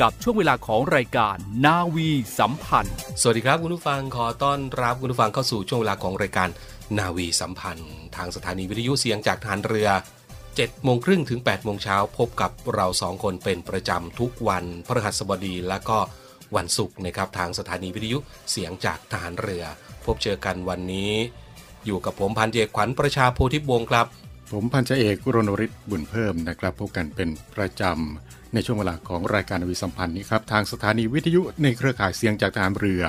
กับช่วงเวลาของรายการนาวีสัมพันธ์ สวัสดีครับคุณผู้ฟังขอต้อนรับคุณผู้ฟังเข้าสู่ช่วงเวลาของรายการนาวีสัมพันธ์ ทางสถานีวิทยุเสียงจากทหารเรือ7โมงครึ่งถึง8โมงเช้าพบกับเราสองคนเป็นประจำทุกวันพฤหัสบดีและก็วันศุกร์นะครับทางสถานีวิทยุเสียงจากทหารเรือ พบเจอกันวันนี้ อยู่กับผมพันเอกขวัญประชาโพธิวงศ์ครับ ผมพันจ่าเอกรณฤทธิ์บุญเพิ่มนะครับ พบกันเป็นประจำ ในช่วงเวลาของรายการนาวีสัมพันธ์นี้ครับทางสถานีวิทยุในเครือข่ายเสียงจากทหารเรือ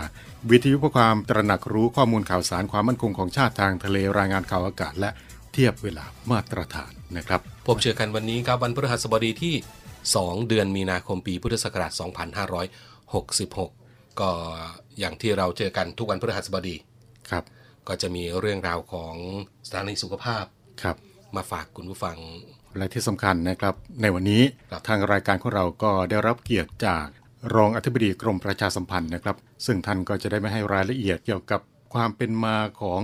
วิทยุเพื่อความตระหนักรู้ข้อมูลข่าวสารความมั่นคงของชาติทางทะเลรายงานข่าวอากาศ และเทียบเวลามาตรฐานนะครับพบเจอกันวันนี้ครับวันพฤหัสบดีที่ 2 เดือนมีนาคมปีพุทธศักราช 2566 ก็อย่างที่เราเจอกันทุกวันพฤหัสบดีครับ ก็จะมีเรื่องราวของสถานีสุขภาพครับมาฝากคุณผู้ฟัง และที่สำคัญนะครับ ในวันนี้ครับทางรายการของเราก็ได้รับเกียรติจากรองอธิบดีกรมประชาสัมพันธ์นะครับ ซึ่งท่านก็จะได้มาให้รายละเอียดเกี่ยวกับความเป็นมาของ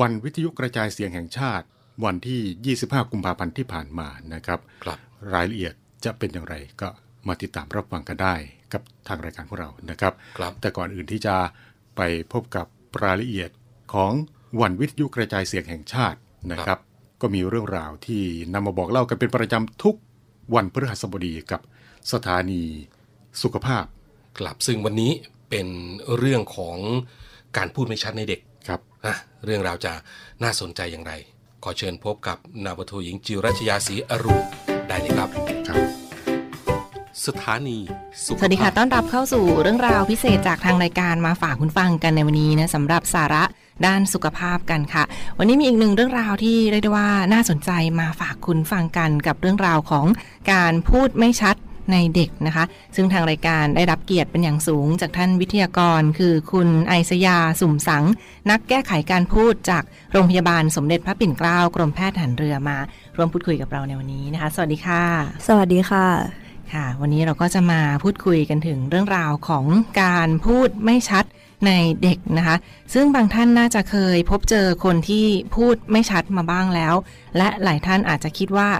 วันวิทยุกระจายเสียงแห่งชาติ วันที่ 25 กุมภาพันธ์ที่ผ่านมานะครับครับรายละเอียดจะเป็นอย่างไรก็มาติดตามรับฟังกันได้กับทางรายการของเรานะครับครับแต่ก่อนอื่นที่จะไปพบกับรายละเอียดของวันวิทยุกระจายเสียงแห่งชาตินะครับ ก็มีเรื่องราวที่นำมาบอกเล่ากันเป็นประจำทุกวันพฤหัสบดีกับสถานีสุขภาพครับซึ่งวันนี้เป็นเรื่องของการพูดไม่ชัดในเด็กครับนะเรื่องราวจะน่าสนใจอย่างไร ขอเชิญพบกับนาวาโทหญิงจิวรัชยาศรีอรุณได้เลยครับครับ สถานีสุขสวัสดีค่ะภาพต้อนรับเข้าสู่เรื่องราวพิเศษจากทางรายการมาฝากคุณฟังกันในวันนี้นะสำหรับสาระ ด้านสุขภาพกันค่ะ วันนี้มีอีกหนึ่งเรื่องราวที่เรียกได้ว่าน่าสนใจมาฝากคุณฟังกันกับเรื่องราวของการพูดไม่ชัดในเด็กนะคะ ซึ่งทางรายการได้รับเกียรติเป็นอย่างสูง จากท่านวิทยากร คือคุณไอศยาสุ่มสัง นักแก้ไขการพูดจากโรงพยาบาลสมเด็จพระปิ่นเกล้ากรมแพทย์หารเรือมา ร่วมพูดคุยกับเราในวันนี้นะคะ สวัสดีค่ะ สวัสดีค่ะค่ะ วันนี้เราก็จะมาพูดคุยกันถึงเรื่องราวของการพูดไม่ชัด ในเด็กนะคะ ซึ่งบางท่านน่าจะเคยพบเจอคนที่พูดไม่ชัดมาบ้างแล้ว และหลายท่านอาจจะคิดว่า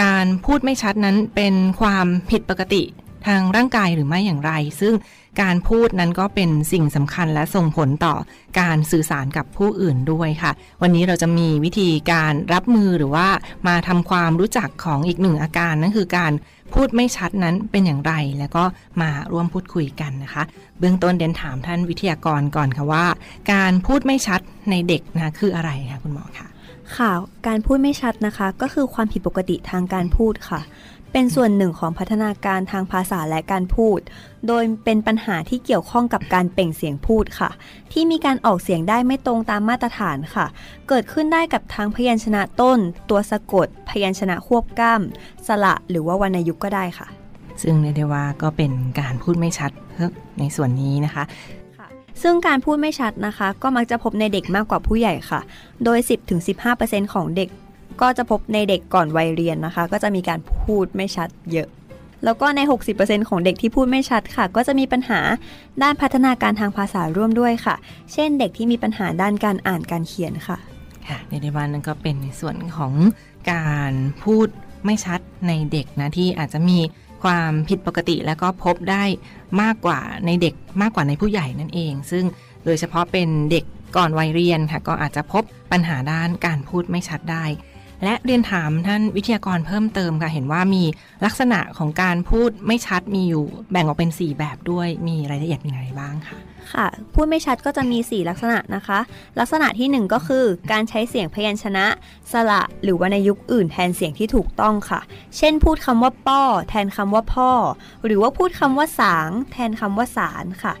การพูดไม่ชัดนั้นเป็นความผิดปกติ ทางร่างกายหรือไม่อย่างไร ซึ่งการพูดนั้นก็เป็นสิ่งสำคัญและส่งผลต่อการสื่อสารกับผู้อื่นด้วยค่ะ วันนี้เราจะมีวิธีการรับมือหรือว่ามาทำความรู้จักของอีกหนึ่งอาการนั่นคือการพูดไม่ชัดนั้นเป็นอย่างไร แล้วก็มาร่วมพูดคุยกันนะคะ เบื้องต้นเดนถามท่านวิทยากรก่อนค่ะว่า การพูดไม่ชัดในเด็กนะคืออะไรคะคุณหมอคะค่ะ การพูดไม่ชัดนะคะ ก็คือความผิดปกติทางการพูดค่ะ เป็นส่วนหนึ่งของพัฒนาการทางภาษาและการพูด โดยเป็นปัญหาที่เกี่ยวข้องกับการเปล่งเสียงพูดค่ะ ที่มีการออกเสียงได้ไม่ตรงตามมาตรฐานค่ะ เกิดขึ้นได้กับทั้งพยัญชนะต้น ตัวสะกด พยัญชนะควบกล้ำสระหรือว่าวรรณยุกต์ก็ได้ค่ะ ซึ่งเรียกได้ว่าก็เป็นการพูดไม่ชัดในส่วนนี้นะคะซึ่งการพูดไม่ชัดนะคะ ก็มักจะพบในเด็กมากกว่าผู้ใหญ่ค่ะ โดย 10-15%ของเด็ก ก็จะพบในเด็กก่อนวัยเรียนนะคะ ก็จะมีการพูดไม่ชัดเยอะ แล้วก็ใน 60%ของเด็กที่พูดไม่ชัดค่ะ ก็จะมีปัญหาด้านพัฒนาการทางภาษาร่วมด้วยค่ะ เช่นเด็กที่มีปัญหาด้านการอ่านการเขียนค่ะค่ะในในวันนั้นก็เป็นในส่วนของการพูดไม่ชัดในเด็กนะที่อาจจะมีความผิดปกติแล้วก็พบได้มากกว่าในเด็กมากกว่าในผู้ใหญ่นั่นเอง ซึ่งโดยเฉพาะเป็นเด็กก่อนวัยเรียนค่ะก็อาจจะพบปัญหาด้านการพูดไม่ชัดได้ และเรียนถามท่านวิทยากรเพิ่มเติมค่ะ เห็นว่ามีลักษณะของการพูดไม่ชัดมีอยู่แบ่งออกเป็น 4 แบบด้วยมีรายละเอียดมีอะไรบ้างค่ะค่ะ พูดไม่ชัดก็จะมี 4 ลักษณะนะคะ ลักษณะทีหนึ่1 ก็คือการใช้เสียงพยัญชนะ สระหรือวรรณยุกต์อื่นแทนเสียงที่ถูกต้องค่ะ เช่น พูดคำว่าป้อ แทนคำว่าพ่อ หรือว่าพูดคำว่าสาง แทนคำว่าสารค่ะ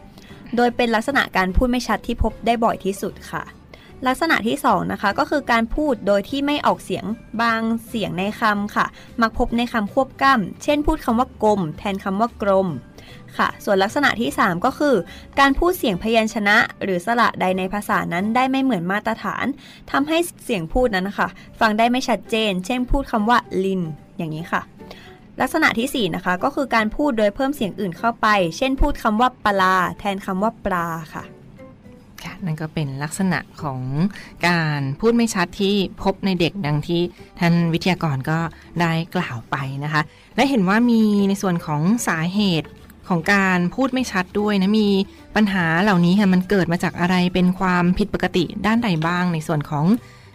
โดยเป็นลักษณะการพูดไม่ชัดที่พบได้บ่อยที่สุดค่ะ ลักษณะที่2นะคะก็คือการพูดโดยที่ไม่ออกเสียงบางเสียงในคำค่ะ มักพบในคำควบกล้ำเช่นพูดคำว่ากลม แทนคำว่ากลมค่ะ ส่วนลักษณะที่ 3 ก็คือ การพูดเสียงพยัญชนะ หรือสระใดในภาษานั้นได้ไม่เหมือนมาตรฐานทำให้เสียงพูดนั้นนะคะฟังได้ไม่ชัดเจน เช่นพูดคำว่าลิน อย่างนี้ค่ะ ลักษณะที่ 4 นะคะ ก็คือการพูดโดยเพิ่มเสียงอื่นเข้าไป เช่นพูดคำว่าปลา แทนคำว่าปลาค่ะ ค่ะ นั่นก็เป็นลักษณะของการพูดไม่ชัดที่พบในเด็กดังที่ท่านวิทยากรก็ได้กล่าวไปนะคะ และเห็นว่ามีในส่วนของสาเหตุของการพูดไม่ชัดด้วยนะ มีปัญหาเหล่านี้ค่ะมันเกิดมาจากอะไรเป็นความผิดปกติด้านใดบ้าง ในส่วนของ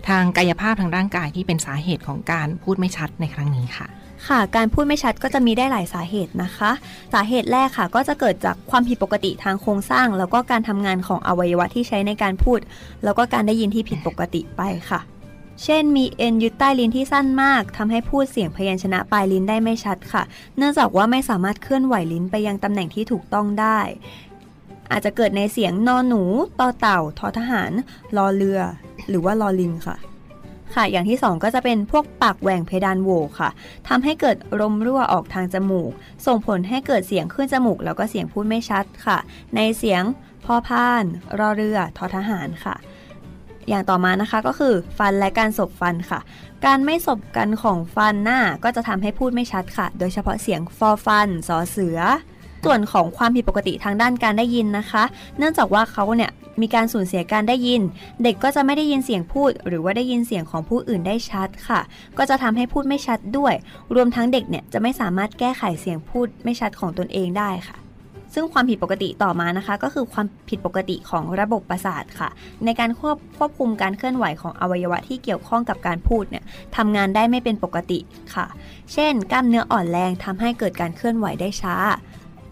ทางกายภาพทางร่างกายที่เป็นสาเหตุของการพูดไม่ชัดในครั้งนี้ค่ะ ค่ะ การพูดไม่ชัดก็จะมีได้หลายสาเหตุนะคะ สาเหตุแรกค่ะ ก็จะเกิดจากความผิดปกติทางโครงสร้าง แล้วก็การทำงานของอวัยวะที่ใช้ในการพูด แล้วก็การได้ยินที่ผิดปกติไปค่ะ เช่นมีเอ็นยึดใต้ลิ้นที่สั้นมากทำให้พูดเสียงพยัญชนะปลายลิ้นได้ไม่ชัดค่ะ เนื่องจากว่าไม่สามารถเคลื่อนไหวลิ้นไปยังตำแหน่งที่ถูกต้องได้ อาจจะเกิดในเสียงนอนหนู ต่อเต่า ทอทหาร รอเรือ หรือว่าลอลิงค่ะ ค่ะ อย่างที่ 2 ก็จะเป็นพวกปากแหว่งเพดานโหวค่ะทำให้เกิดลมรั่วออกทางจมูก ส่งผลให้เกิดเสียงขึ้นจมูก แล้วก็เสียงพูดไม่ชัดค่ะ ในเสียงพอพาน รอเรือ ทอทหารค่ะ อย่างต่อมานะคะก็คือฟันและการสบฟันค่ะ การไม่สบกันของฟันหน้าก็จะทำให้พูดไม่ชัดค่ะ โดยเฉพาะเสียงฟอฟันสอเสือส่วนของความผิดปกติทางด้านการได้ยินนะคะ เนื่องจากว่าเขาเนี่ย มีการสูญเสียการได้ยิน เด็กก็จะไม่ได้ยินเสียงพูด หรือว่าได้ยินเสียงของผู้อื่นได้ชัดค่ะ ก็จะทำให้พูดไม่ชัดด้วย รวมทั้งเด็กเนี่ยจะไม่สามารถแก้ไขเสียงพูดไม่ชัดของตนเองได้ค่ะซึ่งความผิดปกติต่อมานะคะ ก็คือความผิดปกติของระบบประสาทค่ะ ในการควบควบคุมการเคลื่อนไหวของอวัยวะที่เกี่ยวข้องกับการพูดเนี่ยทำงานได้ไม่เป็นปกติค่ะ เช่น กล้ามเนื้ออ่อนแรงทำให้เกิดการเคลื่อนไหวได้ช้า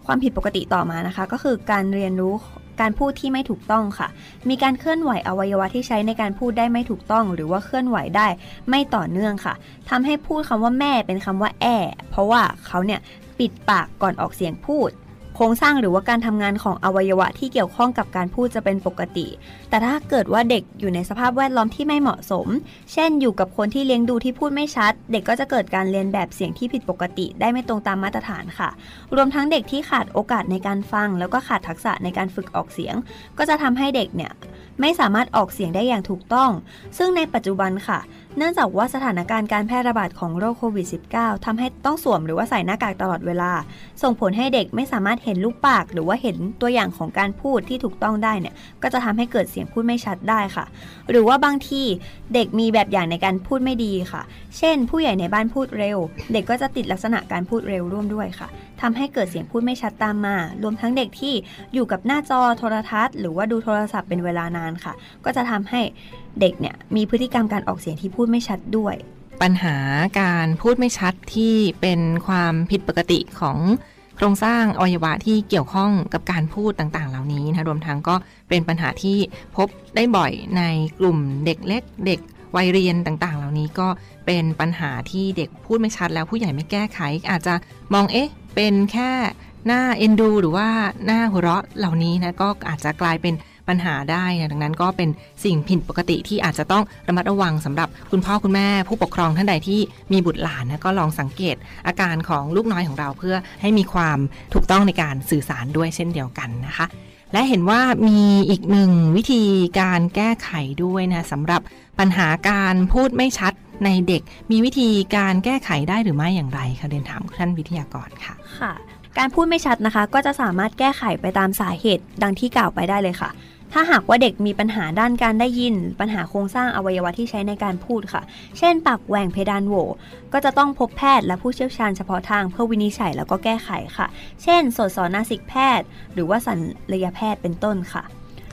ความผิดปกติต่อมานะคะ ก็คือการเรียนรู้ การพูดที่ไม่ถูกต้องค่ะ มีการเคลื่อนไหวอวัยวะที่ใช้ในการพูดได้ไม่ถูกต้อง หรือว่าเคลื่อนไหวได้ไม่ต่อเนื่องค่ะทำให้พูดคำว่าแม่เป็นคำว่าแอเพราะว่าเขาเนี่ยปิดปากก่อนออกเสียงพูด ครงสร้างหรือว่าการทำงานของอวัยวะที่เกี่ยวข้องกับการพูดจะเป็นปกติ แต่ถ้าเกิดว่าเด็กอยู่ในสภาพแวดล้อมที่ไม่เหมาะสม เช่น อยู่กับคนที่เลี้ยงดูที่พูดไม่ชัด เด็กก็จะเกิดการเรียนแบบเสียงที่ผิดปกติ ได้ไม่ตรงตามมาตรฐานค่ะ รวมทั้งเด็กที่ขาดโอกาสในการฟัง แล้วก็ขาดทักษะในการฝึกออกเสียง ก็จะทำให้เด็กเนี่ยไม่สามารถออกเสียงได้อย่างถูกต้อง ซึ่งในปัจจุบันค่ะ เนื่องจากว่าสถานการณ์การแพร่ระบาดของโรคโควิด -19 ทำให้ต้องสวมหรือว่าใส่หน้ากากตลอดเวลา ส่งผลให้เด็กไม่สามารถเห็นลูกปาก หรือว่าเห็นตัวอย่างของการพูดที่ถูกต้องได้เนี่ย ก็จะทำให้เกิดเสียงพูดไม่ชัดได้ค่ะ หรือว่าบางทีเด็กมีแบบอย่างในการพูดไม่ดีค่ะ เช่น ผู้ใหญ่ในบ้านพูดเร็ว เด็กก็จะติดลักษณะการพูดเร็วร่วมด้วยค่ะทำให้เกิดเสียงพูดไม่ชัดตามมา รวมทั้งเด็กที่อยู่กับหน้าจอโทรทัศน์ หรือว่าดูโทรศัพท์เป็นเวลานานค่ะ ก็จะทำให้ เด็กเนี่ยมีพฤติกรรมการออกเสียงที่พูดไม่ชัดด้วย ปัญหาการพูดไม่ชัดที่เป็นความผิดปกติของโครงสร้างอวัยวะที่เกี่ยวข้องกับการพูดต่างๆ เหล่านี้นะรวมทั้งก็เป็นปัญหาที่พบได้บ่อยในกลุ่มเด็กเล็กเด็กวัยเรียนต่างๆ เหล่านี้ก็เป็นปัญหาที่เด็กพูดไม่ชัดแล้วผู้ใหญ่ไม่แก้ไข อาจจะมองเอ๊ะ เป็นแค่หน้าเอ็นดู หรือว่าหน้าหัวเราะเหล่านี้นะก็อาจจะกลายเป็น ปัญหาได้ดังนั้นก็เป็นสิ่งผิดปกติที่อาจจะต้องระมัดระวังสำหรับคุณพ่อคุณแม่ ผู้ปกครองท่านใดที่มีบุตรหลานนะก็ลองสังเกตอาการของลูกน้อยของเราเพื่อให้มีความถูกต้องในการสื่อสารด้วยเช่นเดียวกันนะคะ และเห็นว่ามีอีกหนึ่งวิธีการแก้ไขด้วยนะสำหรับปัญหาการพูดไม่ชัดในเด็กมีวิธีการแก้ไขได้หรือไม่อย่างไรคะเรียนถามท่านวิทยากรค่ะค่ะ การพูดไม่ชัดนะคะ ก็จะสามารถแก้ไขไปตามสาเหตุดังที่กล่าวไปได้เลยค่ะ ถ้าหากว่าเด็กมีปัญหาด้านการได้ยิน ปัญหาโครงสร้างอวัยวะที่ใช้ในการพูดค่ะ เช่น ปากแหว่งเพดานโหวก็จะต้องพบแพทย์และผู้เชี่ยวชาญเฉพาะทางเพื่อวินิจฉัยแล้วก็แก้ไขค่ะ เช่นโสตสอนาสิกแพทย์ หรือว่าศัลยแพทย์เป็นต้นค่ะ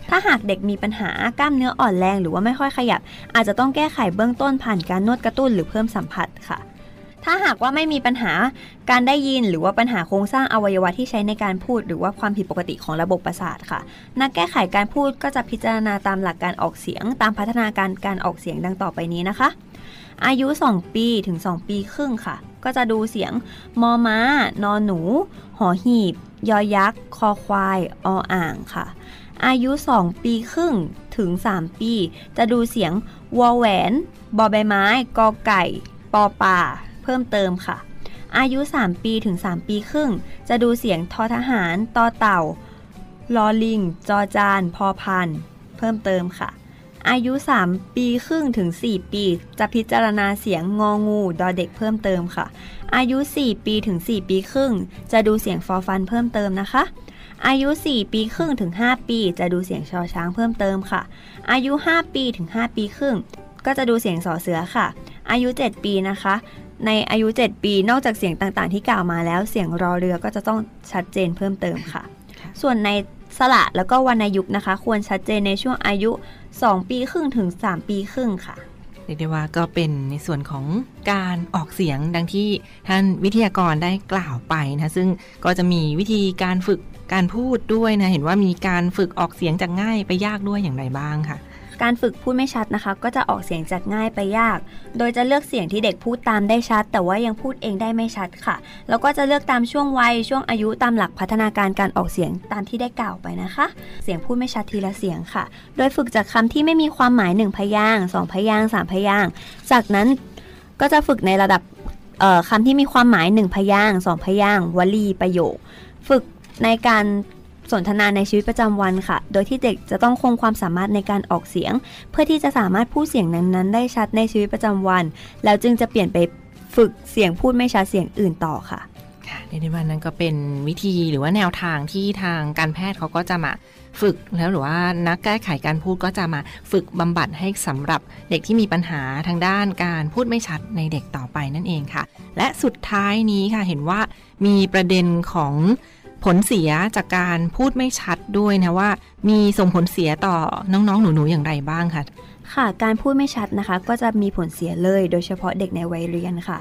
ถ้าหากเด็กมีปัญหากล้ามเนื้ออ่อนแรง หรือว่าไม่ค่อยขยับ อาจจะต้องแก้ไขเบื้องต้นผ่านการนวดกระตุ้นหรือเพิ่มสัมผัสค่ะ ถ้าหากว่าไม่มีปัญหาการได้ยินหรือว่าปัญหาโครงสร้างอวัยวะที่ใช้ในการพูด หรือว่าความผิดปกติของระบบประสาทค่ะ นักแก้ไขการพูดก็จะพิจารณาตามหลักการออกเสียง ตามพัฒนาการการออกเสียงดังต่อไปนี้นะคะ อายุ 2 ปีถึง 2 ปีครึ่งค่ะ ก็จะดูเสียงมอม้านอนหนู หอหีบ ยอยักษ์ คอควาย ออ่างค่ะ อายุ 2 ปีครึ่งถึง 3 ปี จะดูเสียงวอแหวน บอใบไม้ กอไก่ ปอป่า เพิ่มเติมค่ะ อายุ 3 ปีถึง 3 ปีครึ่ง จะดูเสียงทอทหารต่อเต่าลอลิง จอจาน พอพัน เพิ่มเติมค่ะ อายุ 3 ปีครึ่งถึง 4 ปี จะพิจารณาเสียงงองูดอเด็กเพิ่มเติมค่ะ อายุ 4 ปีถึง 4 ปีครึ่ง จะดูเสียงฟอฟันเพิ่มเติมนะคะอายุ 4 ปีครึ่งถึง 5 ปี จะดูเสียงชอช้างเพิ่มเติมค่ะ อายุ 5 ปีถึง 5 ปีครึ่ง ก็จะดูเสียงสอเสือค่ะ อายุ 7 ปีนะคะ ในอายุ 7 ปี นอกจากเสียงต่างๆ ที่กล่าวมาแล้วเสียงรอเรือก็จะต้องชัดเจนเพิ่มเติมค่ะค่ะ ส่วนในสระแล้วก็วรรณยุกต์นะคะ ควรชัดเจนในช่วงอายุ 2 ปีครึ่งถึง 3 ปีครึ่งค่ะเรียกได้ว่าก็เป็นในส่วนของการออกเสียงดังที่ท่านวิทยากรได้กล่าวไปนะซึ่งก็จะมีวิธีการฝึกการพูดด้วยนะ เห็นว่ามีการฝึกออกเสียงจากง่ายไปยากด้วยอย่างไรบ้างค่ะ การฝึกพูดไม่ชัดนะคะ ก็จะออกเสียงจากง่ายไปยาก โดยจะเลือกเสียงที่เด็กพูดตามได้ชัด แต่ว่ายังพูดเองได้ไม่ชัดค่ะ แล้วก็จะเลือกตามช่วงวัยช่วงอายุตามหลักพัฒนาการการออกเสียงตามที่ได้กล่าวไปนะคะ เสียงพูดไม่ชัดทีละเสียงค่ะ โดยฝึกจากคำที่ไม่มีความหมายหนึ่งพยางค์สองพยางค์สามพยางค์จากนั้นก็จะฝึกในระดับคำที่มีความหมายหนึ่งพยางค์สองพยางค์วลีประโยค ฝึกในการ สนทนาในชีวิตประจำวันค่ะ โดยที่เด็กจะต้องคงความสามารถในการออกเสียง เพื่อที่จะสามารถพูดเสียงนั้นๆ ได้ชัดในชีวิตประจำวัน แล้วจึงจะเปลี่ยนไปฝึกเสียงพูดไม่ชัดเสียงอื่นต่อค่ะในในวันนั้นก็เป็นวิธีหรือว่าแนวทางที่ทางการแพทย์เขาก็จะมาฝึกแล้วหรือว่านักแก้ไขการพูดก็จะมาฝึกบำบัดให้สำหรับเด็กที่มีปัญหาทางด้านการพูดไม่ชัดในเด็กต่อไปนั่นเองค่ะ และสุดท้ายนี้ค่ะเห็นว่ามีประเด็นของ ผลเสียจากการพูดไม่ชัดด้วยนะว่า มีส่งผลเสียต่อน้องๆ หนูๆ อย่างไรบ้างคะค่ะ การพูดไม่ชัดนะคะ ก็จะมีผลเสียเลย โดยเฉพาะเด็กในวัยเรียนค่ะ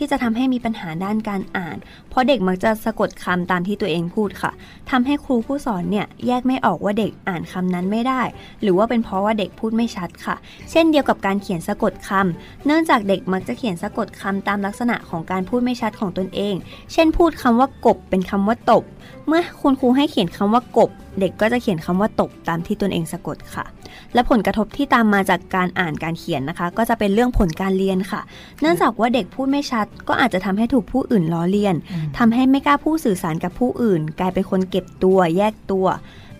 ที่จะทำให้มีปัญหาด้านการอ่าน เพราะเด็กมักจะสะกดคำตามที่ตัวเองพูดค่ะทำให้ครูผู้สอนเนี่ยแยกไม่ออกว่าเด็กอ่านคำนั้นไม่ได้ หรือว่าเป็นเพราะว่าเด็กพูดไม่ชัดค่ะ เช่นเดียวกับการเขียนสะกดคำเนื่องจากเด็กมักจะเขียนสะกดคำตามลักษณะของการพูดไม่ชัดของตนเอง เช่น พูดคำว่ากบเป็นคำว่าตบ เมื่อคุณครูให้เขียนคำว่ากบ เด็กก็จะเขียนคำว่าตบตามที่ตนเองสะกดค่ะ และผลกระทบที่ตามมาจากการอ่านการเขียนนะคะ ก็จะเป็นเรื่องผลการเรียนค่ะ เนื่องจากว่าเด็กพูดไม่ชัด ก็อาจจะทำให้ถูกผู้อื่นล้อเลียนทำให้ไม่กล้าพูดสื่อสารกับผู้อื่น กลายเป็นคนเก็บตัวแยกตัว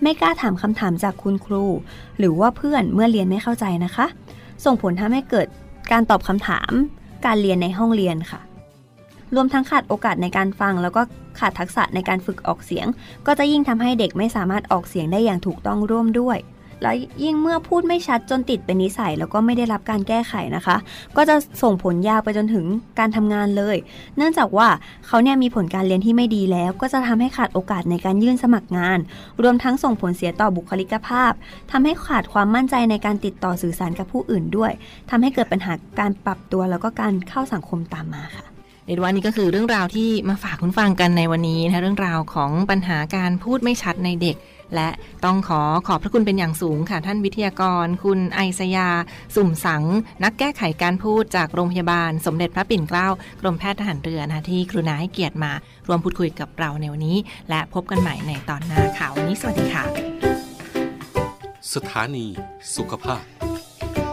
ไม่กล้าถามคำถามจากคุณครู หรือว่าเพื่อนเมื่อเรียนไม่เข้าใจนะคะ ส่งผลทำให้เกิดการตอบคำถาม การเรียนในห้องเรียนค่ะรวมทั้งขาดโอกาสในการฟัง แล้วก็ขาดทักษะในการฝึกออกเสียง ก็จะยิ่งทำให้เด็กไม่สามารถออกเสียงได้อย่างถูกต้องร่วมด้วย แล้วยิ่งเมื่อพูดไม่ชัดจนติดเป็นนิสัย แล้วก็ไม่ได้รับการแก้ไขนะคะ ก็จะส่งผลยาวไปจนถึงการทำงานเลย เนื่องจากว่าเขาเนี่ยมีผลการเรียนที่ไม่ดีแล้ว ก็จะทำให้ขาดโอกาสในการยื่นสมัครงาน รวมทั้งส่งผลเสียต่อบุคลิกภาพทำให้ขาดความมั่นใจในการติดต่อสื่อสารกับผู้อื่นด้วยทำให้เกิดปัญหาการปรับตัวแล้วก็การเข้าสังคมตามมาค่ะเรียกว่านี่ก็คือเรื่องราวที่มาฝากคุณฟังกันในวันนี้นะเรื่องราวของปัญหาการพูดไม่ชัดในเด็ก และต้องขอขอบพระคุณเป็นอย่างสูงค่ะ ท่านวิทยากร คุณไอศยา สุ่มสัง นักแก้ไขการพูดจากโรงพยาบาล สมเด็จพระปิ่นเกล้ากรมแพทย์ทหารเรือนะคะที่กรุณาให้เกียรติมา รวมพูดคุยกับเราในวันนี้ และพบกันใหม่ในตอนหน้าค่ะวันนี้สวัสดีค่ะ สถานีสุขภาพ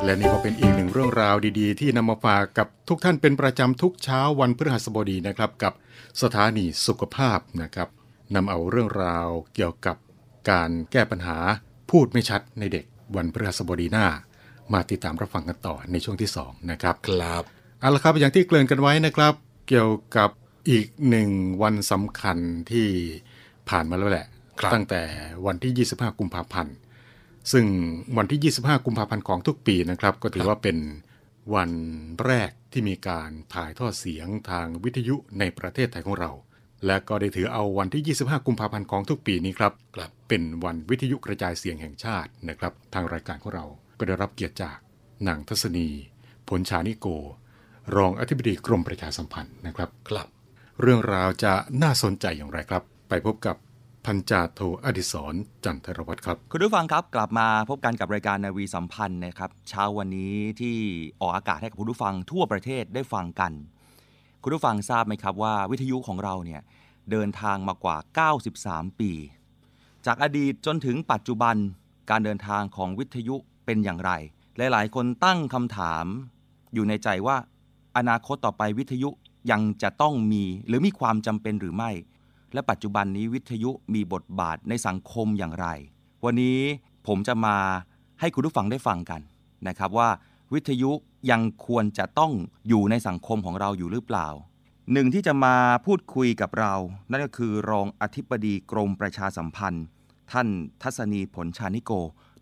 และนี่ก็เป็นอีกหนึ่งเรื่องราวดีๆ ที่นำมาฝากกับทุกท่านเป็นประจำทุกเช้าวันพฤหัสบดีนะครับ กับสถานีสุขภาพนะครับนำเอาเรื่องราวเกี่ยวกับ การแก้ปัญหาพูดไม่ชัดในเด็กวันพฤหัสบดีหน้า มาติดตามรับฟังกันต่อในช่วงที่สองนะครับ ครับเอาละครับอย่างที่เกริ่นกันไว้นะครับ เกี่ยวกับอีกหนึ่งวันสำคัญที่ผ่านมาแล้วแหละครับตั้งแต่วันที่ 25 กุมภาพันธ์ซึ่งวันที่ 25 กุมภาพันธ์ของทุกปีนะครับ ก็ถือว่าเป็นวันแรกที่มีการถ่ายทอดเสียงทางวิทยุในประเทศไทยของเรา และก็ได้ถือเอาวันที่ 25 กุมภาพันธ์ของทุกปีนี้ครับครับเป็นวันวิทยุกระจายเสียงแห่งชาตินะครับ ทางรายการของเราก็ได้รับเกียรติจากนางทัศนี ผลชานิโก รองอธิบดีกรมประชาสัมพันธ์นะครับครับ เรื่องราวจะน่าสนใจอย่างไรครับ ไปพบกับพันจาโทอดิศรจันทรวัตรครับ คุณผู้ฟังครับกลับมาพบกันกับรายการนาวีสัมพันธ์นะครับเช้าวันนี้ที่ออกอากาศให้กับคุณผู้ฟังทั่วประเทศได้ฟังกัน คุณผู้ฟังทราบไหมครับว่าวิทยุของเราเนี่ยเดินทางมากว่า 93 ปี จากอดีตจนถึงปัจจุบันการเดินทางของวิทยุเป็นอย่างไร หลายๆ คนตั้งคำถาม อยู่ในใจว่า อนาคตต่อไปวิทยุยังจะต้องมีหรือมีความจำเป็นหรือไม่ และปัจจุบันนี้วิทยุมีบทบาทในสังคมอย่างไร วันนี้ผมจะมาให้คุณผู้ฟังได้ฟังกันนะครับว่า วิทยุ ยังควรจะต้องอยู่ในสังคมของเราอยู่หรือเปล่า หนึ่งที่จะมาพูดคุยกับเรา นั่นก็คือรองอธิบดีกรมประชาสัมพันธ์ ท่านทัศนีผลชานิโก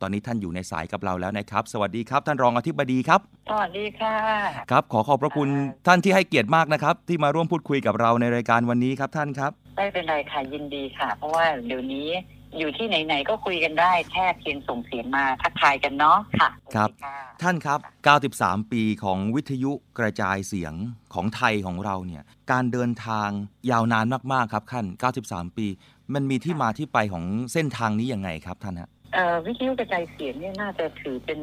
ตอนนี้ท่านอยู่ในสายกับเราแล้วนะครับ สวัสดีครับ ท่านรองอธิบดีครับ สวัสดีค่ะ ครับ ขอขอบพระคุณท่านที่ให้เกียรติมากนะครับ ที่มาร่วมพูดคุยกับเราในรายการวันนี้ครับท่านครับ ไม่เป็นไรค่ะยินดีค่ะ เพราะว่าเดี๋ยวนี้ อยู่ที่ไหน ๆ ก็คุยกันได้แค่เพียงส่งเสียงมาทักทายกันเนาะค่ะครับโอเะท่านครับ 93 ปีของวิทยุกระจายเสียงของไทยของเราเนี่ย การเดินทางยาวนานมากๆครับท่าน 93 ปี มันมีที่มาที่ไปของเส้นทางนี้ยังไงครับท่านฮะเอ่อวิทยุกระจายเสียงเนี่ยน่าจะถือเป็น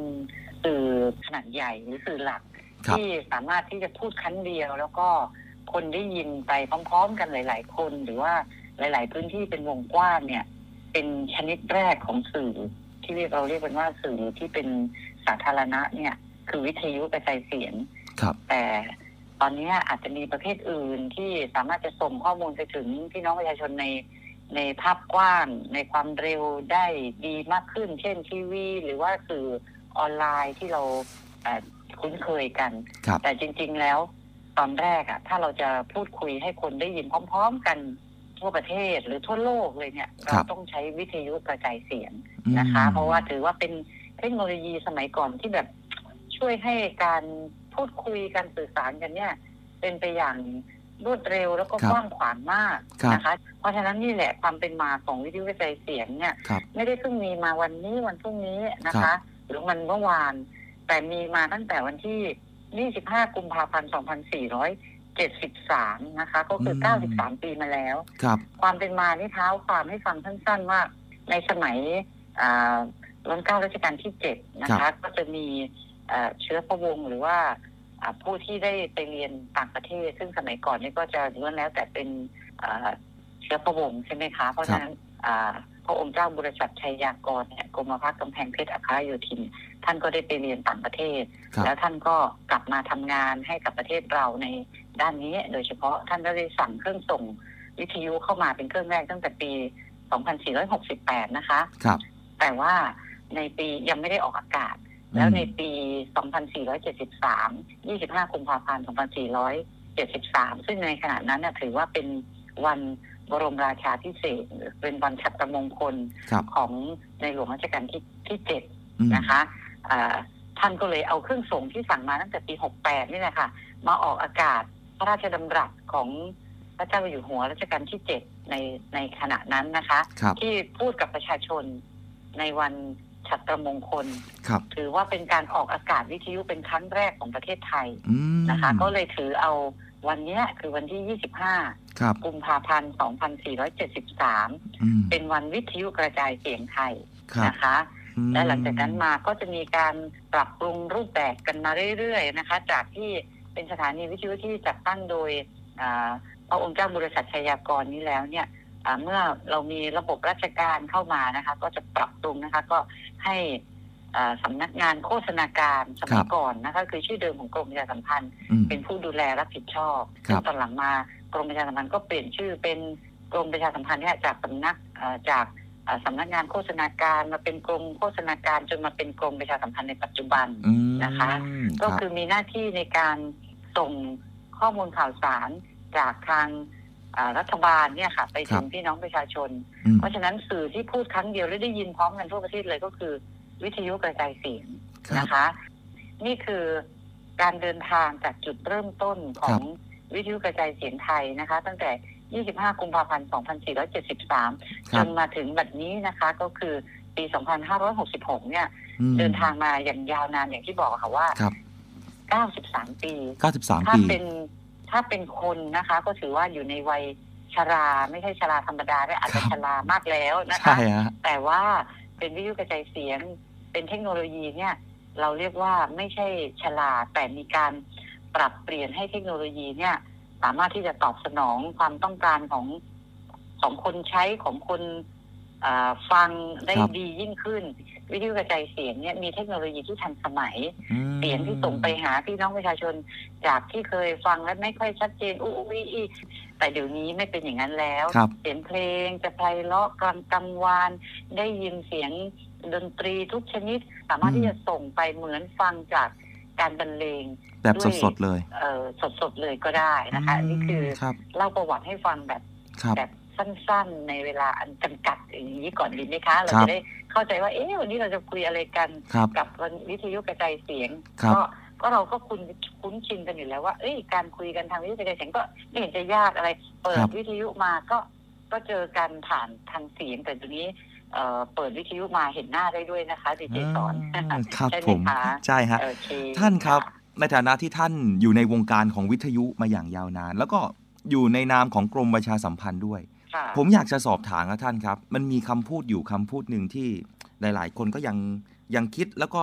สื่อขนาดใหญ่หรือสื่อหลักครับที่สามารถที่จะพูดครั้งเดียว แล้วก็คนได้ยินไปพร้อม ๆ กันหลาย ๆ คน หรือว่าหลาย ๆ พื้นที่เป็นวงกว้างเนี่ย เป็นชนิดแรกของสื่อ ที่เรียกเราเรียกกันว่าสื่อที่เป็นสาธารณะเนี่ย คือวิทยุกระจายเสียงครับแต่ตอนนี้อาจจะมีประเภทอื่นที่สามารถจะส่งข้อมูลไปถึงพี่น้องประชาชนในในภาพกว้างในความเร็วได้ดีมากขึ้น เช่นทีวี หรือว่าสื่อออนไลน์ที่เราเอ่อคุ้นเคยกันครับแต่จริง ๆแล้วตอนแรกอะถ้าเราจะพูดคุยให้คนได้ยินพร้อม ๆ กัน ทั่วประเทศหรือทั่วโลกเลยเนี่ยครัเราบต้องใช้วิทยุกระจายเสียงอืมนะคะ เพราะว่าถือว่าเป็นเทคโนโลยีสมัยก่อนที่แบบช่วยให้การพูดคุยการสื่อสารกันเนี่ย เป็นไปอย่างรวดเร็วแล้วก็ครับกว้างขวางมากครับนะคะ เพราะฉะนั้นนี่แหละความเป็นมาของวิทยุกระจายเสียงเนี่ยครับไม่ได้เพิ่งมีมาวันนี้วันพรุ่งนี้นะครัคะบหรือมันเมื่อวาน แต่มีมาตั้งแต่วันที่ 25 กุมภาพันธ์ 2473นะคะ ก็คือ93ปีมาแล้ว ครับ ความเป็นมานี่เท้าความให้ฟังสั้นๆว่า ในสมัยอ่ารัชกาลรัชกาลที่เจ็ดนะครัคะบก็จะมีเอ่อเชื้อพระวงศ์หรือว่าอ่าผู้ที่ได้ไปเรียนต่างประเทศ ซึ่งสมัยก่อนนี่ก็จะล้วนแล้วแต่เป็นอ่าเชื้อพระวงศ์ใช่ไหมคะ เพราะฉะนั้นอ่า พระองค์เจ้าบุรชัดชัยยากรเนี่ยกรมพระกำแพงเพชรอัครโยธิน ท่านก็ได้ไปเรียนต่างประเทศครับแล้วท่านก็กลับมาทำงานให้กับประเทศเราในด้านนี้ โดยเฉพาะท่านก็ได้สั่งเครื่องส่งวิทยุเข้ามาเป็นเครื่องแรกตั้งแต่ปี 2468 นะคะครับแต่ว่าในปียังไม่ได้ออกอากาศ แล้วในปี 2473 25กุมภาพันธ์2473 ซึ่งในขณะนั้นน่ะถือว่าเป็นวัน บรมราชาพิเศษกหรือเป็นวันฉัตรมงคลครับของในหลวงรัชกาลที่ที่เจ็ดอืมนะคะอ่าท่านก็เลยเอาเครื่องส่งที่สั่งมาตั้งแต่ปี 68 นี่แหละค่ะ มาออกอากาศพระราชดำรัสของพระเจ้าอยู่หัวรัชกาลที่ 7 ในในขณะนั้นนะคะครับที่พูดกับประชาชนในวันฉัตรมงคลครับถือว่าเป็นการออกอากาศวิทยุเป็นครั้งแรกของประเทศไทยอืมนะคะ ก็เลยถือเอา วันเนี้ยคือวันที่ 25ครับกุมภาพันธ์ 2473อืมเป็นวันวิทยุกระจายเสียงไทยครับนะคะอืมและหลังจากนั้นมาก็จะมีการปรับปรุงรูปแบบกันมาเรื่อยๆนะคะ จากที่เป็นสถานีวิทยุที่จัดตั้งโดยอ่าพระองค์เจ้าบุรชัดชัยยากรนี้แล้วเนี่ยอ่าเมื่อเรามีระบบราชการเข้ามานะคะ ก็จะปรับปรุงนะคะ ก็ให้อ่า สำนักงานโฆษณาการสมัยก่อนนะคะคือชื่อเดิมของกรมประชาสัมพันธ์อืมเป็นผู้ดูแลรับผิดชอบครับซึ่งตอนหลังมากรมประชาสัมพันธ์ก็เปลี่ยนชื่อเป็นกรมประชาสัมพันธ์เนี่ยจากสำนักเอ่อจากเอ่อสำนักงานโฆษณาการมาเป็นกรมโฆษณาการจนมาเป็นกรมประชาสัมพันธ์ในปัจจุบันอืมนะคะคก็รับคือมีหน้าที่ในการส่งข้อมูลข่าวสารจากทางเอ่อรัฐบาลเนี่ยค่ะ ไปถึงพี่น้องประชาชนอืมเพราะฉะนั้นสื่อที่พูดครั้งเดียวแล้วได้ยินพร้อมกันทั่วประเทศเลยก็คือ วิทยุกระจายเสียงครับนะคะ นี่คือการเดินทางจากจุดเริ่มต้นของวิทยุกระจายเสียงไทยนะคะ ตั้งแต่ 25 กุมภาพันธ์ 2473คจรับนมาถึงบัดนี้นะคะ ก็คือปี 2566 เนี่ยอืมเดินทางมาอย่างยาวนานอย่างที่บอกค่ะว่าครับ93 ปี 93ถ้าปีเป็นถ้าเป็นคนนะคะ ก็ถือว่าอยู่ในวัยชราไม่ใช่ชราธรรมดาและอาจจะครับชรามากแล้วนะคะใช่ฮะแต่ว่าเป็นวิทยุกระจายเสียง เป็นเทคโนโลยีเนี่ยเราเรียกว่าไม่ใช่ชลาแต่มีการปรับเปลี่ยนให้เทคโนโลยีเนี่ย สามารถที่จะตอบสนองความต้องการของของคนใช้ของคนอ่าฟังได้ครับดียิ่งขึ้น วิทยุกระจายเสียงเนี่ยมีเทคโนโลยีที่ทันสมัยอืมเสียงที่ส่งไปหาพี่น้องประชาชน จากที่เคยฟังและไม่ค่อยชัดเจนอู้อี้อีแต่เดี๋ยวนี้ไม่เป็นอย่างนั้นแล้วครับเสียงเพลงจะไพเราะกลางกังวานได้ยินเสียง ดนตรีทุกชนิด สามารถอืมที่จะส่งไปเหมือนฟังจากการบรรเลงแบบสดๆเลยเอ่อสดๆเลยก็ได้นะคะอันนี้คือครับเล่าประวัติให้ฟังแบบครับแบบสั้นๆ ในเวลาอันจำกัดอย่างนี้ก่อนดีไหมคะ เราครับจะได้เข้าใจว่า เอ๊ะวันนี้เราจะคุยอะไรกันครับกับวันวิทยุกระจายเสียงครับก็ก็เราก็คุ้นคุ้นชินกันอยู่แล้วว่า เอ้ยการคุยกันทางวิทยุกระจายเสียงก็ไม่เห็นจะยากอะไร เปิครัดบวิทยุมาก็ก็เจอกันผ่านทางเสียงแต่ทีนี้ เอ่อเปิดวิทยุมาเห็นหน้าได้ด้วยนะคะดีเจสอนอ่าครับใช่ไหผมคะใช่ฮะโอเคท่านครับะในฐานะที่ท่านอยู่ในวงการของวิทยุมาอย่างยาวนาน แล้วก็อยู่ในนามของกรมประชาสัมพันธ์ด้วยค่ะผมอยากจะสอบถามครับท่านครับ มันมีคำพูดอยู่คำพูดหนึ่งที่หลาย ๆ คนก็ยังยังคิดแล้วก็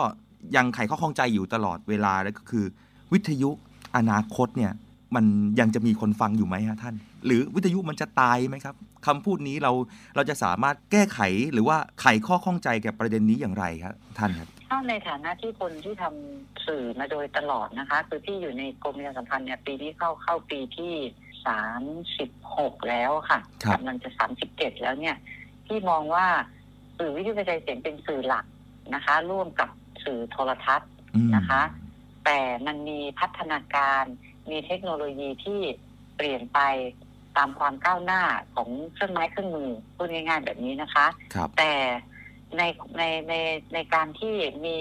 ยังไขข้อข้องใจอยู่ตลอดเวลาแล้วก็คือ วิทยุอนาคตเนี่ย มันยังจะมีคนฟังอยู่ไหมฮะท่าน หรือวิทยุมันจะตายไหมครับคำพูดนี้เราเราจะสามารถแก้ไขหรือว่าไขข้อข้องใจแก่ประเด็นนี้อย่างไรครับท่านครับถ้าในฐานะที่คนที่ทำสื่อมาโดยตลอดนะคะ คือที่อยู่ในกรมประชาสัมพันธ์เนี่ยปีนี้เข้าเข้าปีที่สามสิบหกแล้วค่ะครับกำลังจะสามสิบเจ็ดแล้วเนี่ย ที่มองว่าสื่อวิทยุกระจายเสียงเป็นสื่อหลักนะคะ ร่วมกับสื่อโทรทัศน์อืมนะคะ แต่มันมีพัฒนาการมีเทคโนโลยีที่เปลี่ยนไป ตามความก้าวหน้าของเครื่องไม้เครื่องมือพูดง่ายๆแบบนี้นะคะ ครับแต่ในในในในการที่มี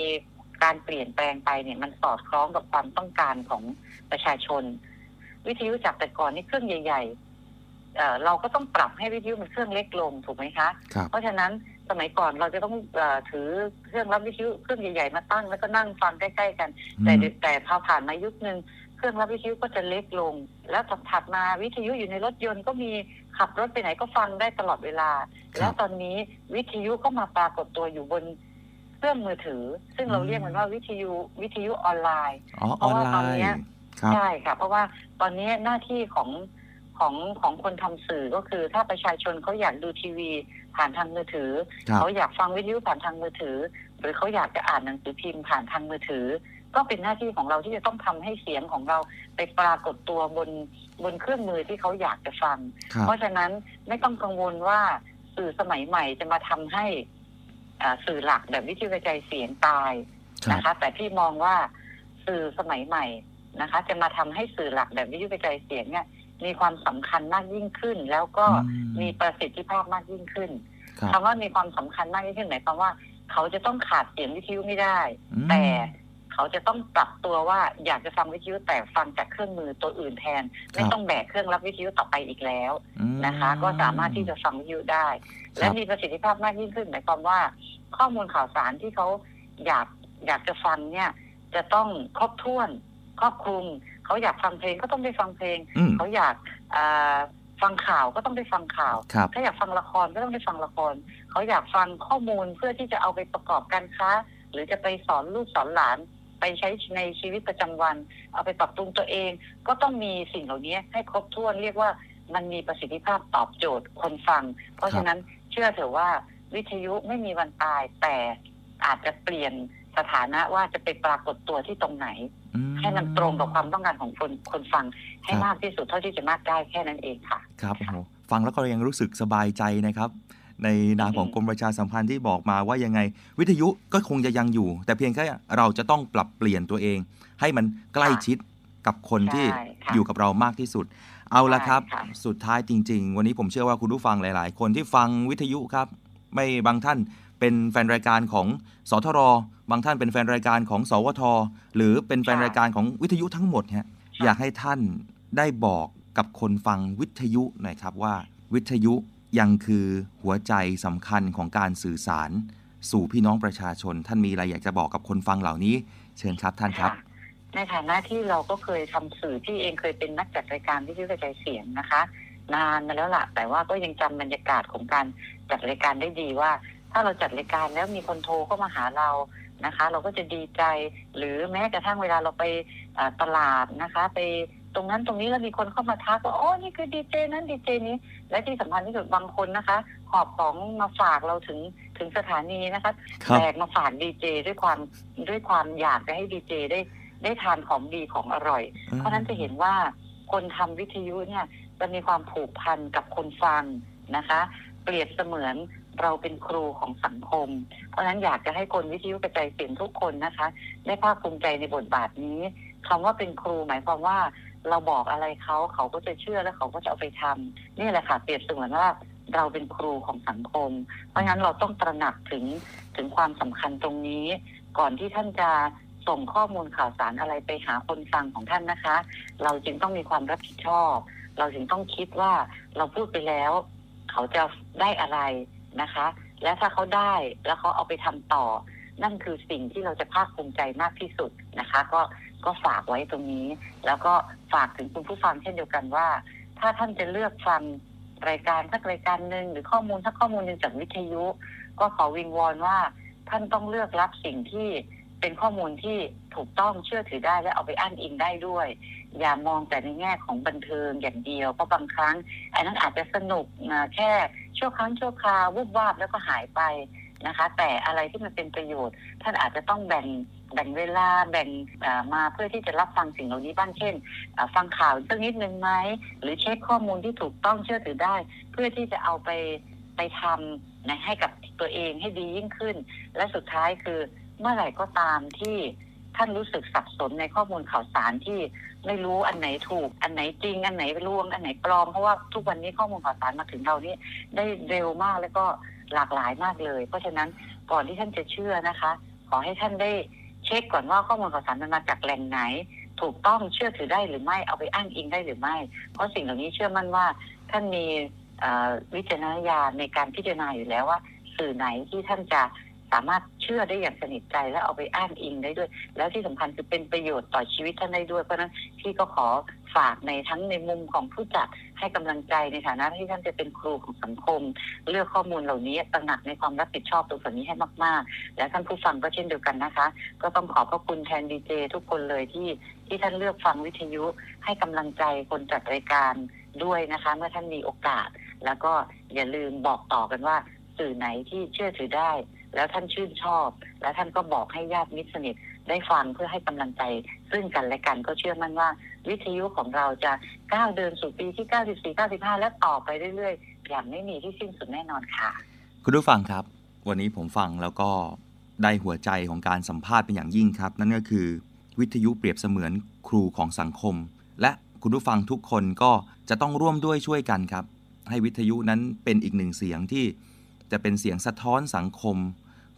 การเปลี่ยนแปลงไปเนี่ยมันสอดคล้องกับความต้องการของประชาชน วิทยุจากแต่ก่อนนี่เครื่องใหญ่ๆเอ่อเราก็ต้องปรับให้วิทยุมันเครื่องเล็กลงถูกไหมคะ ครับเพราะฉะนั้นสมัยก่อนเราจะต้องเออถือเครื่องรับวิทยุเครื่องใหญ่ๆมาตั้งแล้วก็นั่งฟังใกล้ๆกัน แต่เดี๋ยวแต่พอผ่านมายุคนึง เครื่องรับวิทยุก็จะเล็กลง แล้วถัดมาวิทยุอยู่ในรถยนต์ก็มีขับรถไปไหนก็ฟังได้ตลอดเวลาครับแล้วตอนนี้วิทยุก็มาปรากฏตัวอยู่บนเครื่องมือถือ ซึ่งเราอืมเรียกมันว่าวิทยุวิทยุออนไลน์อ๋อเพออราะนว่าไลตอนเนี้ยน์ครับใช่ค่ะ เพราะว่าตอนนี้หน้าที่ของของของคนทำสื่อก็คือถ้าประชาชนเขาอยากดูทีวีผ่านทางมือถือครับเขาอยากฟังวิทยุผ่านทางมือถือ หรือเขาอยากจะอ่านหนังสือพิมพ์ผ่านทางมือถือ ก็เป็นหน้าที่ของเราที่จะต้องทำให้เสียงของเราไปปรากฏตัวบนบนเครื่องมือที่เขาอยากจะฟังครับเพราะฉะนั้นไม่ต้องกังวลว่าสื่อสมัยใหม่จะมาทำให้อ่าสื่อหลักแบบวิทยุกระจายเสียงตายครับนะคะ แต่พี่มองว่าสื่อสมัยใหม่นะคะ จะมาทำให้สื่อหลักแบบวิทยุกระจายเสียงเนี่ยมีความสำคัญมากยิ่งขึ้น แล้วก็อืมมีประสิทธิภาพมากยิ่งขึ้นครับคำว่ามีความสำคัญมากยิ่งขึ้นหมายความว่า เขาจะต้องขาดเสียงวิทยุไม่ได้อืมแต่ เขาจะต้องปรับตัวว่าอยากจะฟังวิทยุแต่ฟังจากเครื่องมือตัวอื่นแทน ไม่ต้องแบกเครื่องรับวิทยุต่อไปอีกแล้วอืมนะคะ ก็สามารถที่จะฟังวิทยุได้ครับและมีประสิทธิภาพมากยิ่งขึ้นหมายความว่า ข้อมูลข่าวสารที่เขาอยากอยากจะฟังเนี่ย จะต้องครบถ้วนครอบคลุมเขาอยากฟังเพลงก็ต้องได้ฟังเพลงอืมเขาอยากอ่าฟังข่าวก็ต้องได้ฟังข่าวครับถ้าอยากฟังละครก็ต้องได้ฟังละคร เขาอยากฟังข้อมูลเพื่อที่จะเอาไปประกอบการค้า หรือจะไปสอนลูกสอนหลาน ไปใช้ในชีวิตประจำวัน เอาไปปรับปรุงตัวเอง ก็ต้องมีสิ่งเหล่านี้ให้ครบถ้วนเรียกว่ามันมีประสิทธิภาพตอบโจทย์คนฟัง เพราะฉะนั้นเชื่อเถอะว่าวิทยุไม่มีวันตายแต่อาจจะเปลี่ยนสถานะว่าจะไปปรากฏตัวที่ตรงไหนอืให้มันตรงกับความต้องการของคนคนฟังให้ครับมากที่สุดเท่าที่จะมากได้แค่นั้นเองค่ะ ครับโอ้โหฟังแล้วก็ยังรู้สึกสบายใจนะครับ ในนามของกรมประชาสัมพันธ์ที่บอกมาว่ายังไง วิทยุก็คงจะยังอยู่ แต่เพียงแค่เราจะต้องปรับเปลี่ยนตัวเอง ให้มันใกล้ชิดกับคนที่ใช่ค่ะอยู่กับเรามากที่สุด เอาละครับใช่ค่ะสุดท้ายจริง ๆ วันนี้ผมเชื่อว่าคุณผู้ฟังหลาย ๆ คนที่ฟังวิทยุครับ ไม่บางท่านเป็นแฟนรายการของสทร บางท่านเป็นแฟนรายการของ สวท หรือเป็นแฟนรายการของวิทยุทั้งหมดฮะอยากให้ท่านได้บอกกับคนฟังวิทยุหน่อยครับว่า วิทยุ ยังคือหัวใจสำคัญของการสื่อสาร สู่พี่น้องประชาชน ท่านมีอะไรอยากจะบอกกับคนฟังเหล่านี้ เชิญครับท่านครับะในฐานะที่เราก็เคยทำสื่อที่เองเคยเป็นนักจัดรายการวิทยุกระจายเสียงนะคะ นานมาแล้วล่ะแต่ว่าก็ยังจำบรรยากาศของการจัดรายการได้ดีว่า ถ้าเราจัดรายการแล้วมีคนโทรเข้ามาหาเรานะคะ เราก็จะดีใจหรือแม้กระทั่งเวลาเราไปตลาดนะคะ ไป รงนั้นตรงนี้แล้วมีคนเข้ามาทักว่าอ๋อนี่คือดีเจนั้นดีเจนี้ และที่สำคัญที่สุดบางคนนะคะ หอบของมาฝากเราถึงถึงสถานีนะคะครับ แบกมาฝากดีเจด้วยความด้วยความอยากจะให้ดีเจได้ได้ทานของดีของอร่อย เพราะฉะนั้นจะเห็นว่าคนทำวิทยุเนี่ยจะมีความผูกพันกับคนฟังนะคะ เปรียบเสมือนเราเป็นครูของสังคม เพราะฉะนั้นอยากจะให้คนวิทยุกระจายเสียงทุกคนนะคะ ได้ภาคภูมิใจในบทบาทนี้คำว่าเป็นครูหมายความว่า เราบอกอะไรเขาเขาก็จะเชื่อและเขาก็จะเอาไปทำนี่แหละค่ะเปรียบเสมือนว่าเราเป็นครูของสังคม เพราะฉะนั้นเราต้องตระหนักถึงถึงความสำคัญตรงนี้ ก่อนที่ท่านจะส่งข้อมูลข่าวสารอะไรไปหาคนฟังของท่านนะคะ เราจึงต้องมีความรับผิดชอบ เราจึงต้องคิดว่าเราพูดไปแล้ว เขาจะได้อะไรนะคะ และถ้าเขาได้แล้วเขาเอาไปทำต่อ นั่นคือสิ่งที่เราจะภาคภูมิใจมากที่สุดนะคะ ก็ ก็ฝากไว้ตรงนี้ แล้วก็ฝากถึงคุณผู้ฟังเช่นเดียวกันว่า ถ้าท่านจะเลือกฟังรายการสักรายการหนึ่งหรือข้อมูลสักข้อมูลหนึ่งจากวิทยุ ก็ขอวิงวอนว่า ท่านต้องเลือกรับสิ่งที่เป็นข้อมูลที่ถูกต้องเชื่อถือได้และเอาไปอ้างอิงได้ด้วย อย่ามองแต่ในแง่ของบันเทิงอย่างเดียวเพราะบางครั้งอันนั้นอาจจะสนุกนะแค่ชั่วครั้งชั่วคราววุบวาบแล้วก็หายไปนะคะ แต่อะไรที่มันเป็นประโยชน์ ท่านอาจจะต้องแบ่ง แบ่งเวลาแบ่งมาเพื่อที่จะรับฟังสิ่งเหล่านี้บ้างเช่น ฟังข่าวสักนิดนึงไหมหรือเช็คข้อมูลที่ถูกต้องเชื่อถือได้ เพื่อที่จะเอาไปไปทำนะให้กับตัวเองให้ดียิ่งขึ้น และสุดท้ายคือเมื่อไหร่ก็ตามที่ท่านรู้สึกสับสนในข้อมูลข่าวสารที่ไม่รู้อันไหนถูก อันไหนจริง อันไหนลวง อันไหนปลอม เพราะว่าทุกวันนี้ข้อมูลข่าวสารมาถึงเรานี่ได้เร็วมากแล้วก็หลากหลายมากเลย เพราะฉะนั้นก่อนที่ท่านจะเชื่อนะคะ ขอให้ท่านได้ เช็คก่อนว่าข้อมูลข่าวสารมันมาจากแหล่งไหน ถูกต้องเชื่อถือได้หรือไม่เอาไปอ้างอิงได้หรือไม่ เพราะสิ่งเหล่านี้เชื่อมั่นว่าท่านมีวิจารณญาณในการพิจารณาอยู่แล้วว่า สื่อไหนที่ท่านจะ สามารถเชื่อได้อย่างสนิทใจและเอาไปอ้างอิงได้ด้วย แล้วที่สำคัญคือเป็นประโยชน์ต่อชีวิตท่านได้ด้วย เพราะนั้นพี่ก็ขอฝากในทั้งในมุมของผู้จัดให้กำลังใจในฐานะที่ท่านจะเป็นครูของสังคม เลือกข้อมูลเหล่านี้ตระหนักในความรับผิดชอบตรงส่วนนี้ให้มาก ๆ และท่านผู้ฟังก็เช่นเดียวกันนะคะ ก็ต้องขอบพระคุณแทนดีเจทุกคนเลยที่ที่ท่านเลือกฟังวิทยุให้กำลังใจคนจัดรายการด้วยนะคะ เมื่อท่านมีโอกาส แล้วก็อย่าลืมบอกต่อกันว่าสื่อไหนที่เชื่อถือได้ แล้วท่านชื่นชอบ แล้วท่านก็บอกให้ญาติมิตรสนิทได้ฟังเพื่อให้กำลังใจ ซึ่งกันและกันก็เชื่อมั่นว่า วิทยุของเราจะก้าวเดินสู่ปีที่ 94 95 และต่อไปเรื่อยๆ อย่างไม่มีที่สิ้นสุดแน่นอนค่ะ คุณผู้ฟังครับ วันนี้ผมฟังแล้วก็ได้หัวใจของการสัมภาษณ์เป็นอย่างยิ่งครับ นั่นก็คือ วิทยุเปรียบเสมือนครูของสังคม และคุณผู้ฟังทุกคนก็จะต้องร่วมด้วยช่วยกันครับ ให้วิทยุนั้นเป็นอีกหนึ่งเสียงที่จะเป็นเสียงสะท้อนสังคม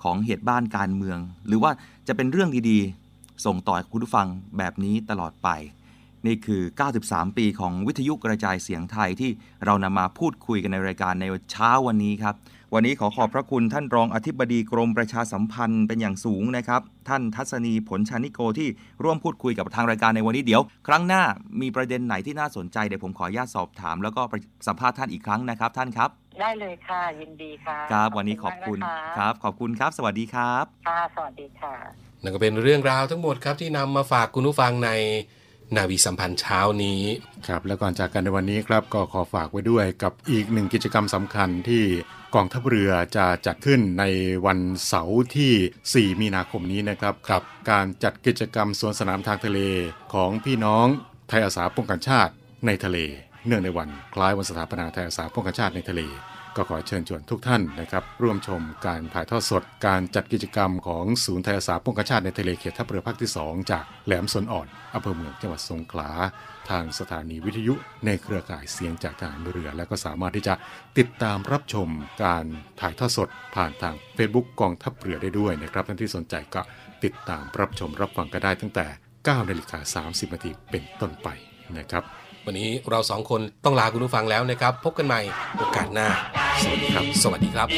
ของเหตุบ้านการเมือง หรือว่าจะเป็นเรื่องดีๆ ส่งต่อให้คุณผู้ฟังแบบนี้ตลอดไป นี่คือ 93 ปีของวิทยุกระจายเสียงไทยที่เรานำมาพูดคุยกันในรายการในเช้าวันนี้ครับ วันนี้ขอขอบพระคุณท่านรองอธิบดีกรมประชาสัมพันธ์เป็นอย่างสูงนะครับ ท่านทัศนีผลชานิโกที่ร่วมพูดคุยกับทางรายการในวันนี้เดี๋ยว ครั้งหน้ามีประเด็นไหนที่น่าสนใจเดี๋ยวผมขออนุญาตสอบถาม แล้วก็สัมภาษณ์ท่านอีกครั้งนะครับ ท่านครับ ได้เลยค่ะยินดีค่ะครับวันนี้ขอบคุณมากนะะครับ ขอบคุณครับ สวัสดีครับค่ะสวัสดีค่ะนั่นก็เป็นเรื่องราวทั้งหมดครับที่นำมาฝากคุณผู้ฟังในนาวีสัมพันธ์เช้านี้ครับและก่อนจากกันในวันนี้ครับก็ขอฝากไว้ด้วยกับอีกหนึ่งกิจกรรมสำคัญที่กองทัพเรือจะจัดขึ้นในวันเสาร์ที่ 4 มีนาคมนี้นะครับกับการจัดกิจกรรมสวนสนามทางทะเลของพี่น้องไทยอาสาป้องกันชาติในทะเล เนื่องในวันคล้ายวันสถาปนาไทยอาสาป้องกันชาติในทะเล ก็ขอเชิญชวนทุกท่านนะครับ ร่วมชมการถ่ายทอดสด การจัดกิจกรรมของศูนย์ไทยอาสาป้องกันชาติในทะเลเขตทัพเรือภาคที่ 2 จากแหลมสนอ่อนอำเภอเมืองจังหวัดสงขลา ทางสถานีวิทยุในเครือข่ายเสียงจากทหารเรือ และก็สามารถที่จะติดตามรับชมการถ่ายทอดสด ผ่านทาง Facebook กองทัพเรือได้ด้วยนะครับท่านที่สนใจก็ติดตามรับชมรับฟังกันได้ตั้งแต่9นาฬิกา30นาทีเป็นต้นไปนะครับ วันนี้เราสองคนต้องลาคุณผู้ฟังแล้วนะครับ พบกันใหม่โอกาสหน้า สวัสดีครับ สวัสดีครับ